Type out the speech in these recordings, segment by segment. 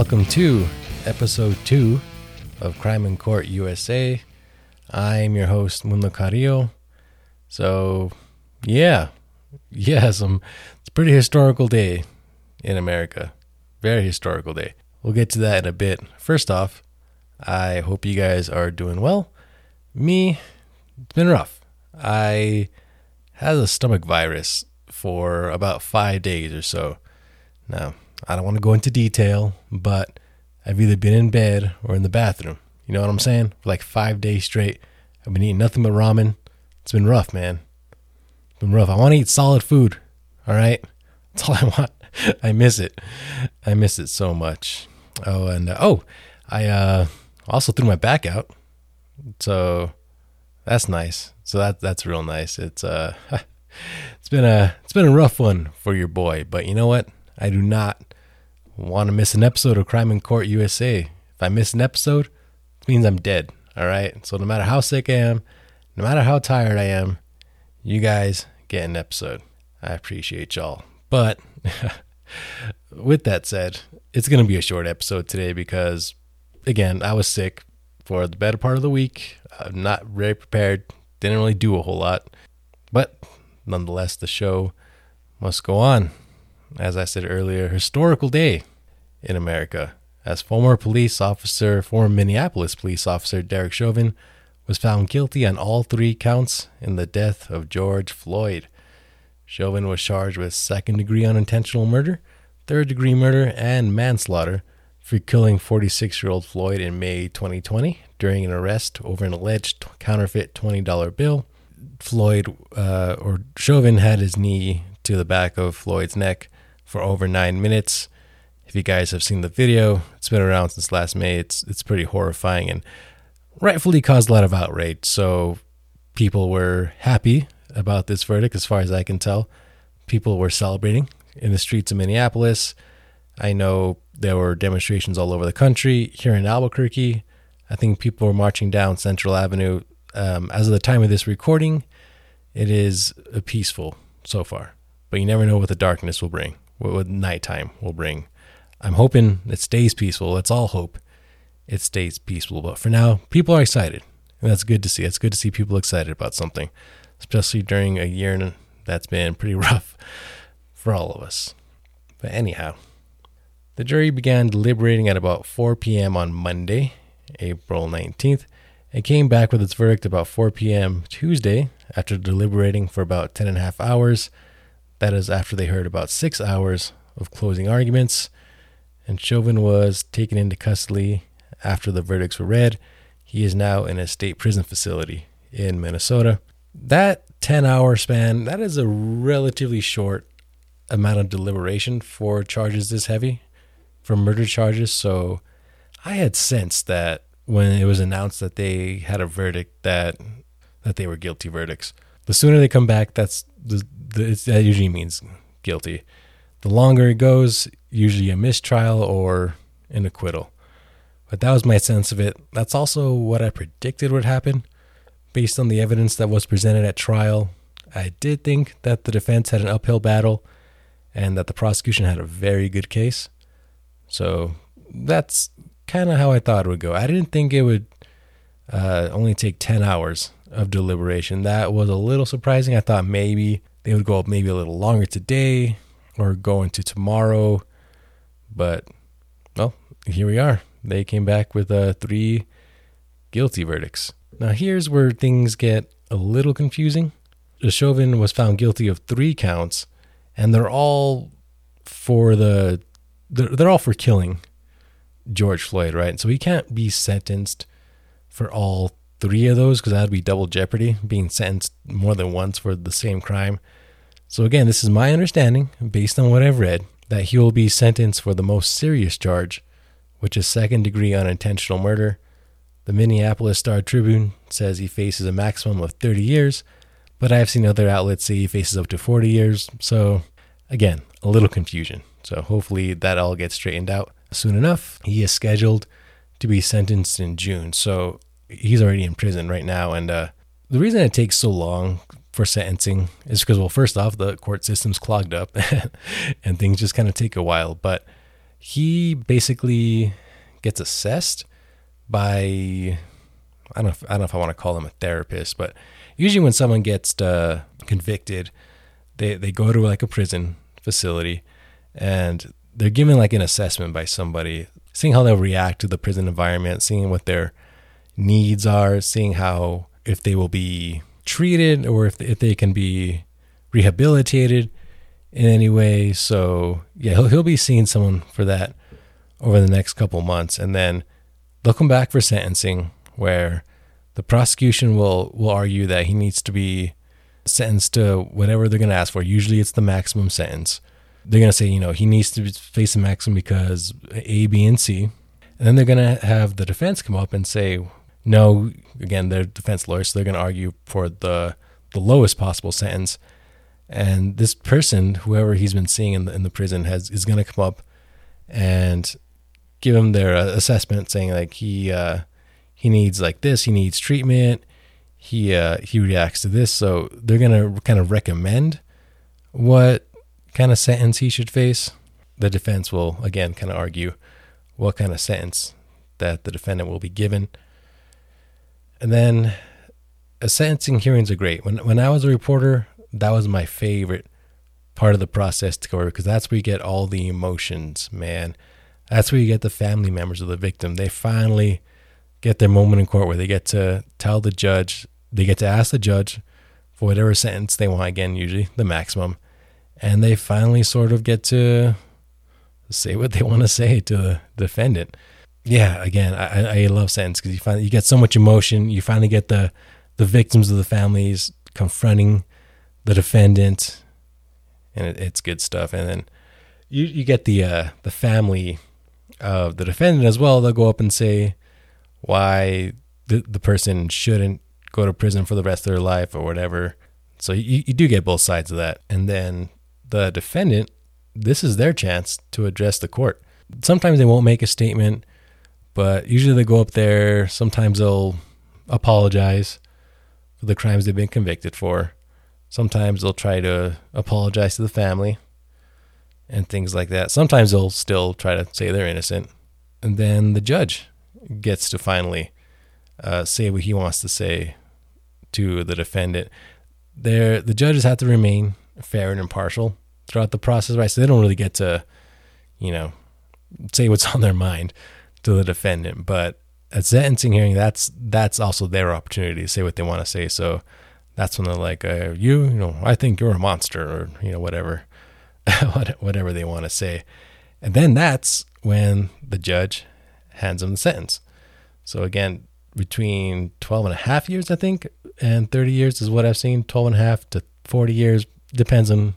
Welcome to episode two of Crime in Court USA. I'm your host, Mundo Carrillo. So, yeah, yeah, some it's a pretty historical day in America. Very historical day. We'll get to that in a bit. First off, I hope you guys are doing well. Me, it's been rough. I had a stomach virus for about five days or so. Now, I don't want to go into detail, but I've either been in bed or in the bathroom. You know what I'm saying? For like five days straight. I've been eating nothing but ramen. It's been rough, man. It's been rough. I want to eat solid food. All right? That's all I want. I miss it. I miss it so much. Oh, and uh, oh, I uh, also threw my back out. So that's nice. So that that's real nice. It's uh it's been a it's been a rough one for your boy, but you know what? I do not want to miss an episode of Crime in Court USA. If I miss an episode, it means I'm dead. All right. So no matter how sick I am, no matter how tired I am, you guys get an episode. I appreciate y'all. But with that said, it's going to be a short episode today because, again, I was sick for the better part of the week. I'm not very prepared. Didn't really do a whole lot. But nonetheless, the show must go on. As I said earlier, historical day in America. As former police officer, former Minneapolis police officer Derek Chauvin was found guilty on all three counts in the death of George Floyd. Chauvin was charged with second degree unintentional murder, third degree murder, and manslaughter for killing 46 year old Floyd in May 2020 during an arrest over an alleged counterfeit $20 bill. Floyd, uh, or Chauvin, had his knee to the back of Floyd's neck for over nine minutes. If you guys have seen the video, it's been around since last May. It's it's pretty horrifying and rightfully caused a lot of outrage. So people were happy about this verdict, as far as I can tell. People were celebrating in the streets of Minneapolis. I know there were demonstrations all over the country. Here in Albuquerque, I think people were marching down Central Avenue. Um, as of the time of this recording, it is peaceful so far, but you never know what the darkness will bring, what nighttime will bring. I'm hoping it stays peaceful. Let's all hope it stays peaceful. But for now, people are excited, and that's good to see. It's good to see people excited about something especially during a year that's been pretty rough for all of us. But anyhow, the jury began deliberating at about 4 p.m. on Monday, April 19th, and came back with its verdict about 4 p.m. Tuesday after deliberating for about 10 and a half hours. That is after they heard about six hours of closing arguments. And Chauvin was taken into custody after the verdicts were read. He is now in a state prison facility in Minnesota that 10 hour span, that is a relatively short amount of deliberation for charges this heavy, for murder charges. So I had sensed that when it was announced that they had a verdict that that they were guilty verdicts. The sooner they come back, that's the, the that usually means guilty. The longer it goes, usually a mistrial or an acquittal. But that was my sense of it. That's also what I predicted would happen based on the evidence that was presented at trial, I did think that the defense had an uphill battle and that the prosecution had a very good case. So that's kind of how I thought it would go. I didn't think it would uh, only take 10 hours of deliberation. That was a little surprising. I thought maybe they would go up maybe a little longer today or go into tomorrow. But, well, here we are. They came back with uh, three guilty verdicts. Now, here's where things get a little confusing. Chauvin was found guilty of three counts, and they're all for the they're, they're all for killing George Floyd, right? So he can't be sentenced for all three of those because that'd be double jeopardy, being sentenced more than once for the same crime. So again, this is my understanding, based on what I've read, that he will be sentenced for the most serious charge, which is second degree unintentional murder the Minneapolis Star Tribune says he faces a maximum of 30 years, but I've seen other outlets say he faces up to 40 years. So, again, a little confusion. So, hopefully, that all gets straightened out soon enough. He is scheduled to be sentenced in June. So, he's already in prison right now. And uh, the reason it takes so long for sentencing is because, well, first off, the court system's clogged up and things just kind of take a while. But he basically gets assessed by I don't know if, I don't know if I want to call him a therapist, but usually when someone gets uh, convicted, they they go to like a prison facility and they're given like an assessment by somebody, seeing how they'll react to the prison environment, seeing what their needs are, seeing how if they will be treated or if if they can be rehabilitated in any way. So yeah, he'll he'll be seeing someone for that over the next couple months, and then they'll come back for sentencing where the prosecution will will argue that he needs to be sentenced to whatever they're going to ask for. Usually, it's the maximum sentence. They're going to say, you know, he needs to face a maximum because A, B, and C. And then they're going to have the defense come up and say, no, again, they're defense lawyers, so they're going to argue for the the lowest possible sentence. And this person, whoever he's been seeing in the, in the prison, has is going to come up and give him their uh, assessment, saying like he uh, he needs like this, he needs treatment, he uh, he reacts to this. So they're going to kind of recommend what kind of sentence he should face. The defense will again kind of argue what kind of sentence that the defendant will be given. And then a sentencing hearings are great. When when I was a reporter, that was my favorite part of the process to cover because that's where you get all the emotions, man. That's where you get the family members of the victim. They finally get their moment in court where they get to tell the judge, they get to ask the judge for whatever sentence they want, again, usually the maximum. And they finally sort of get to say what they want to say to the defendant yeah, again, I, I love sentence because you find you get so much emotion. You finally get the the victims of the families confronting the defendant, and it, it's good stuff. And then you you get the uh, the family of the defendant as well. They'll go up and say why the the person shouldn't go to prison for the rest of their life or whatever. So you, you do get both sides of that. And then the defendant, this is their chance to address the court. Sometimes they won't make a statement but usually they go up there. Sometimes they'll apologize for the crimes they've been convicted for. Sometimes they'll try to apologize to the family and things like that. Sometimes they'll still try to say they're innocent. And then the judge gets to finally uh, say what he wants to say to the defendant. There, the judges have to remain fair and impartial throughout the process, right? So they don't really get to, you know, say what's on their mind to the defendant. But at sentencing hearing, that's that's also their opportunity to say what they want to say. So that's when they're like, uh, "You, you know, I think you're a monster," or you know, whatever, whatever they want to say. And then that's when the judge hands them the sentence. So again, between 12 and a half years, I think, and 30 years is what I've seen. 12 and a half to 40 years depends on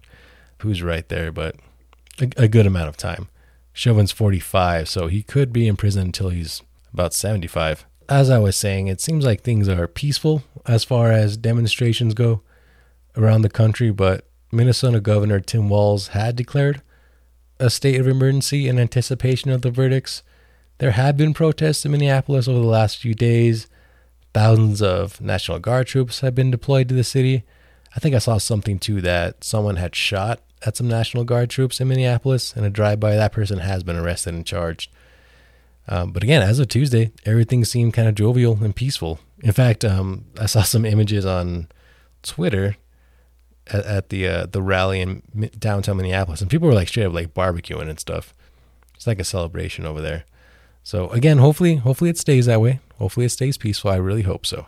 who's right there, but a, a good amount of time. Chauvin's 45, so he could be in prison until he's about 75. As I was saying, it seems like things are peaceful as far as demonstrations go around the country, but Minnesota Governor Tim Walz had declared a state of emergency in anticipation of the verdicts. There have been protests in Minneapolis over the last few days. Thousands of National Guard troops have been deployed to the city. I think I saw something too that someone had shot at some National Guard troops in Minneapolis in a drive-by. That person has been arrested and charged. Um, but again, as of Tuesday, everything seemed kind of jovial and peaceful. In fact, um, I saw some images on Twitter at, at the uh, the rally in downtown Minneapolis, and people were like straight up like barbecuing and stuff. It's like a celebration over there. So again, hopefully, hopefully it stays that way. Hopefully it stays peaceful. I really hope so.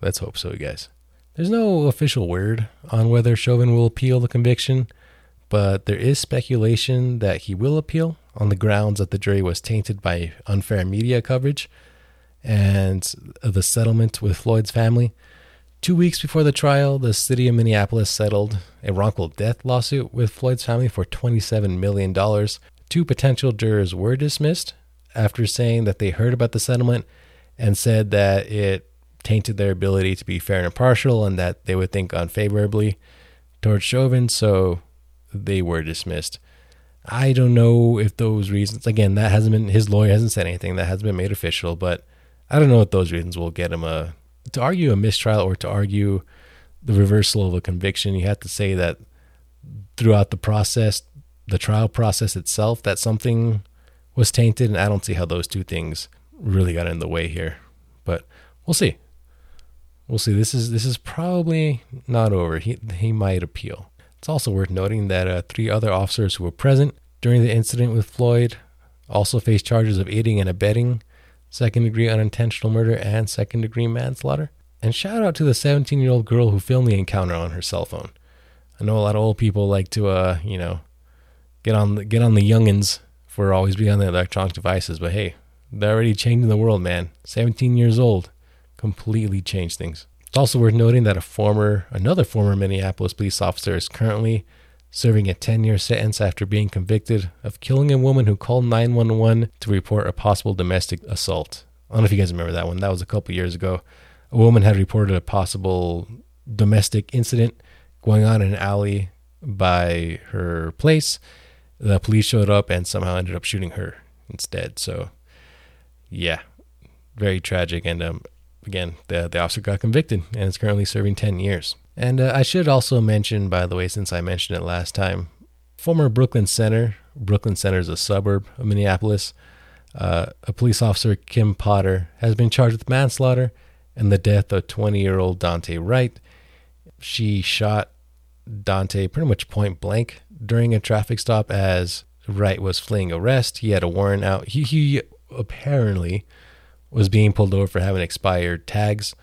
Let's hope so, guys. There's no official word on whether Chauvin will appeal the conviction but there is speculation that he will appeal on the grounds that the jury was tainted by unfair media coverage and the settlement with Floyd's family. Two weeks before the trial, the city of Minneapolis settled a wrongful death lawsuit with Floyd's family for $27 million. Two potential jurors were dismissed after saying that they heard about the settlement and said that it tainted their ability to be fair and impartial and that they would think unfavorably towards Chauvin. So they were dismissed. I don't know if those reasons, again, that hasn't been, his lawyer hasn't said anything, that hasn't been made official, but I don't know if those reasons will get him a, to argue a mistrial or to argue the reversal of a conviction. You have to say that throughout the process, the trial process itself, that something was tainted, and I don't see how those two things really got in the way here. But we'll see. We'll see. This is this is probably not over. He he might appeal. It's also worth noting that uh, three other officers who were present during the incident with Floyd also face charges of aiding and abetting, second degree unintentional murder, and second degree manslaughter. And shout out to the 17 year old girl who filmed the encounter on her cell phone. I know a lot of old people like to, uh, you know, get on the, get on the youngins for always being on the electronic devices. But hey, they're already changing the world, man. 17 years old, completely changed things. It's also worth noting that a former, another former Minneapolis police officer is currently serving a 10 year sentence after being convicted of killing a woman who called 911 to report a possible domestic assault. I don't know if you guys remember that one. That was a couple years ago. A woman had reported a possible domestic incident going on in an alley by her place. The police showed up and somehow ended up shooting her instead. So, yeah, very tragic. And um, again, the, the officer got convicted and is currently serving 10 years. And uh, I should also mention, by the way, since I mentioned it last time, former Brooklyn Center, Brooklyn Center is a suburb of Minneapolis, uh, a police officer, Kim Potter, has been charged with manslaughter and the death of 20 year old Daunte Wright. She shot Daunte pretty much point blank during a traffic stop as Wright was fleeing arrest. He had a warrant out. He, he apparently was being pulled over for having expired tags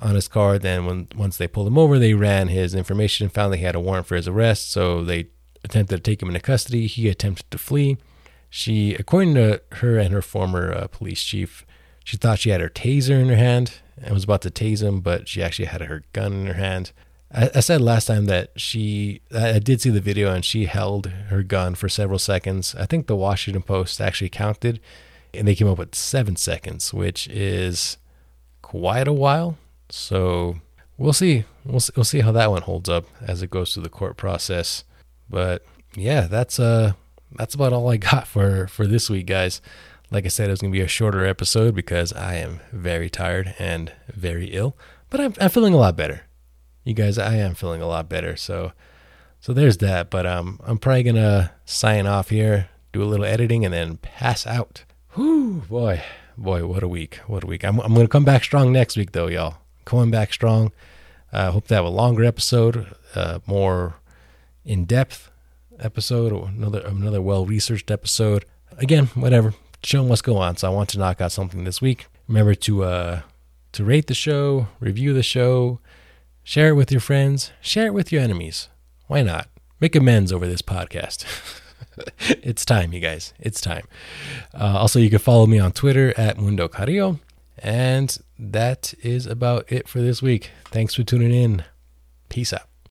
on his car. Then, when once they pulled him over, they ran his information and found that he had a warrant for his arrest. So they attempted to take him into custody. He attempted to flee. She, according to her and her former uh, police chief, she thought she had her taser in her hand and was about to tase him, but she actually had her gun in her hand. I, I said last time that she, I did see the video and she held her gun for several seconds. I think the Washington Post actually counted and they came up with seven seconds, which is quite a while. So we'll see. We'll we'll see how that one holds up as it goes through the court process. But yeah, that's uh that's about all I got for for this week, guys. Like I said, it was gonna be a shorter episode because I am very tired and very ill, but I'm I'm feeling a lot better. You guys, I am feeling a lot better. So so there's that. But um, I'm probably gonna sign off here, do a little editing, and then pass out. Whew, boy, boy, what a week, what a week. I'm, I'm going to come back strong next week, though, y'all. Coming back strong. I uh, hope to have a longer episode, uh, more in depth episode, or another another well researched episode. Again, whatever. Show must go on. So I want to knock out something this week. Remember to uh, to rate the show, review the show, share it with your friends, share it with your enemies. Why not? Make amends over this podcast. it's time, you guys. It's time. Uh, also, you can follow me on Twitter at Mundo Carrillo. And that is about it for this week. Thanks for tuning in. Peace out.